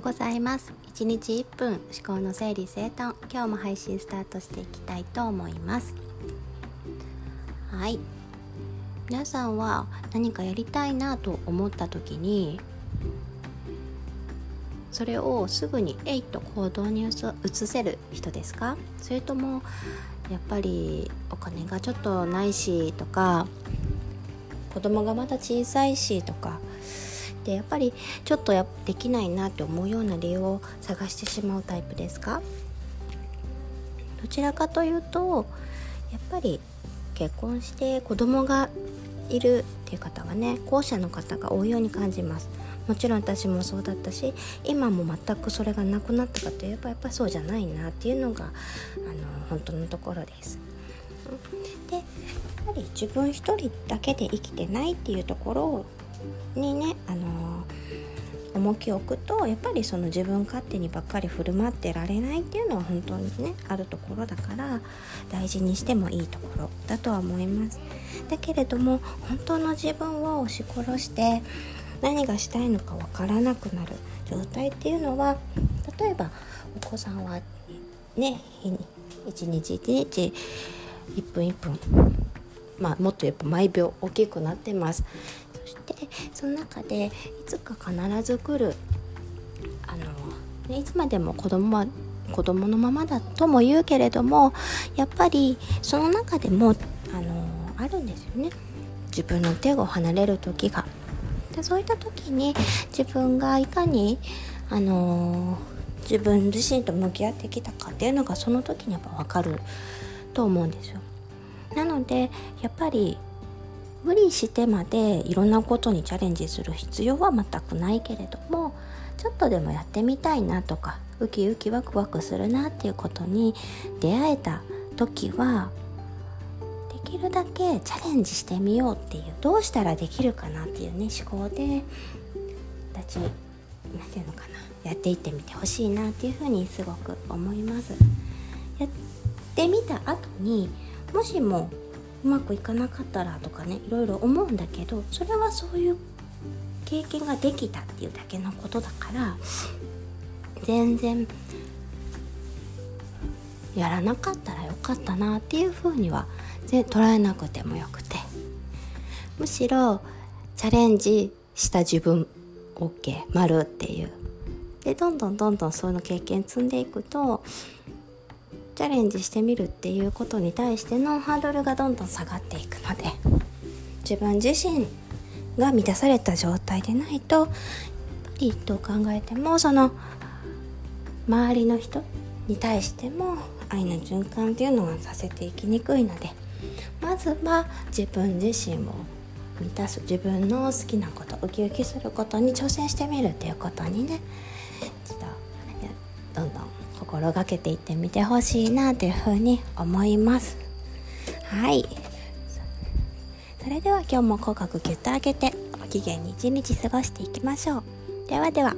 ようございます。1日1分思考の整理整頓。今日も配信スタートしていきたいと思います。はい。皆さんは何かやりたいなと思った時にそれをすぐにえいと行動に移せる人ですか？それともやっぱりお金がちょっとないしとか子供がまだ小さいしとかでやっぱりちょっとやできないなって思うような理由を探してしまうタイプですか？どちらかというとやっぱり結婚して子供がいるっていう方がね後者の方が多いように感じますもちろん私もそうだったし今も全くそれがなくなったかといえばやっぱりそうじゃないなっていうのがあの本当のところです。でやっぱり自分一人だけで生きてないっていうところにねあの重きを置くとやっぱりその自分勝手にばっかり振る舞ってられないっていうのは本当にねあるところだから大事にしてもいいところだとは思います。だけれども本当の自分を押し殺して何がしたいのかわからなくなる状態っていうのは例えばお子さんはね日に一日一日1分1分まあもっと言えば毎秒大きくなってますそしてその中でいつか必ず来るあの、ね、いつまでも子供は子供のままだとも言うけれどもやっぱりその中でもあのあるんですよね自分の手を離れる時が。でそういった時に自分がいかにあの自分自身と向き合ってきたかっていうのがその時にやっぱ分かると思うんですよ。なのでやっぱり無理してまでいろんなことにチャレンジする必要は全くないけれどもちょっとでもやってみたいなとかウキウキワクワクするなっていうことに出会えた時はできるだけチャレンジしてみようっていうどうしたらできるかなっていうね思考で立ち何て言うのかなやっていってみてほしいなっていうふうにすごく思います。やってみた後にもしもうまくいかなかったらとかねいろいろ思うんだけどそれはそういう経験ができたっていうだけのことだから全然やらなかったらよかったなっていうふうには捉えなくてもよくて。むしろチャレンジした自分 OK 丸っていう。でどんどんどんどんそういう経験積んでいくとチャレンジしてみるっていうことに対してのハードルがどんどん下がっていくので自分自身が満たされた状態でないとやっぱりどう考えてもその周りの人に対しても愛の循環っていうのはさせていきにくいのでまずは自分自身を満たす自分の好きなことウキウキすることに挑戦してみるっていうことにねちょっとどんどん心がけていってみてほしいなというふうに思います。はい。それでは今日も口角ギュッと上げてご機嫌に一日過ごしていきましょう。ではでは。